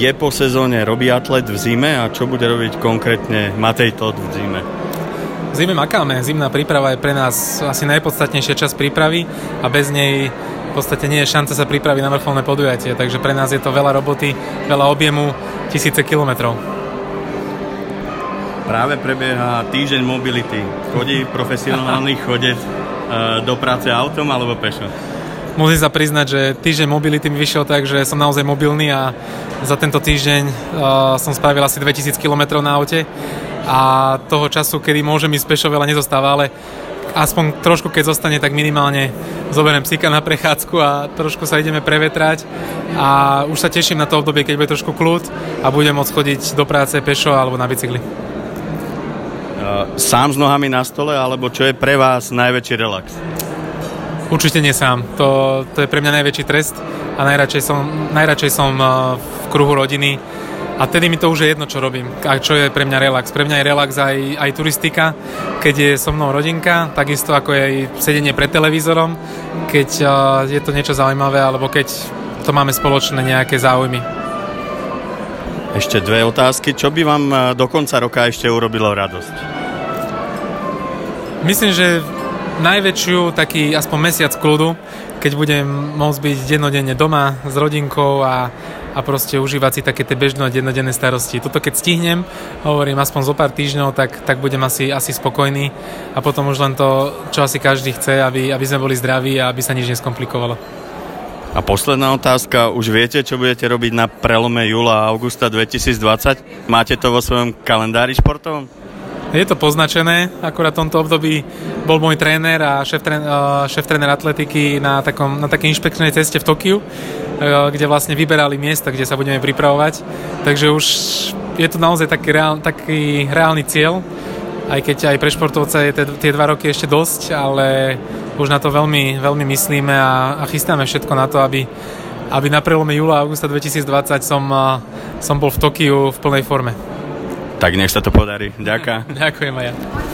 je po sezóne, robí atlet v zime a čo bude robiť konkrétne Matej Todd v zime? Zime makáme, zimná príprava je pre nás asi najpodstatnejšia časť prípravy a bez nej v podstate nie je šanca sa pripraviť na vrcholné podujatie, takže pre nás je to veľa roboty, veľa objemu, tisíce kilometrov. Práve prebieha týždeň mobility. Chodí profesionálny chodec e, do práce autom alebo pešo? Musím sa priznať, že týždeň mobility mi vyšiel tak, že som naozaj mobilný a za tento týždeň uh, som spravil asi 2000 km na aute a toho času, kedy môžem ísť pešo veľa nezostáva, ale aspoň trošku keď zostane, tak minimálne zoberiem psíka na prechádzku a trošku sa ideme prevetrať a už sa teším na to obdobie, keď bude trošku kľud a budem môcť chodiť do práce pešo alebo na bicykli. Sám s nohami na stole, alebo čo je pre vás najväčší relax? Určite nie sám. To, to je pre mňa najväčší trest a najradšej som, najradšej som eh, v kruhu rodiny a tedy mi to už je jedno, čo robím a čo je pre mňa relax. Pre mňa je relax aj, aj turistika, keď je so mnou rodinka, takisto ako je aj sedenie pred televízorom, keď uh, je to niečo zaujímavé alebo keď to máme spoločné nejaké záujmy. Ešte dve otázky. Čo by vám eh, do konca roka ešte urobilo radosť? Myslím, že najväčšiu taký aspoň mesiac kľudu, keď budem môcť byť dennodenne doma s rodinkou a, a proste užívať si také tie bežné dennodenné starosti. Toto keď stihnem, hovorím aspoň zo pár týždňov, tak, tak budem asi, asi spokojný a potom už len to, čo asi každý chce, aby, aby sme boli zdraví a aby sa nič neskomplikovalo. A posledná otázka, už viete, čo budete robiť na prelome júla a augusta 2020? Máte to vo svojom kalendári športovom? Je to poznačené, akurát v tomto období bol môj tréner a šéf, trén, šéf tréner atletiky na, takom, na takej inšpekčnej ceste v Tokiu, kde vlastne vyberali miesta, kde sa budeme pripravovať. Takže už je to naozaj taký, reál, taký reálny cieľ, aj keď aj pre športovca je tie dva roky ešte dosť, ale už na to veľmi, veľmi myslíme a, a chystáme všetko na to, aby, aby na prelome júla a augusta 2020 som, som bol v Tokiu v plnej forme. Tak nech sa to podarí. Ďakujem. Ďakujem aj ja.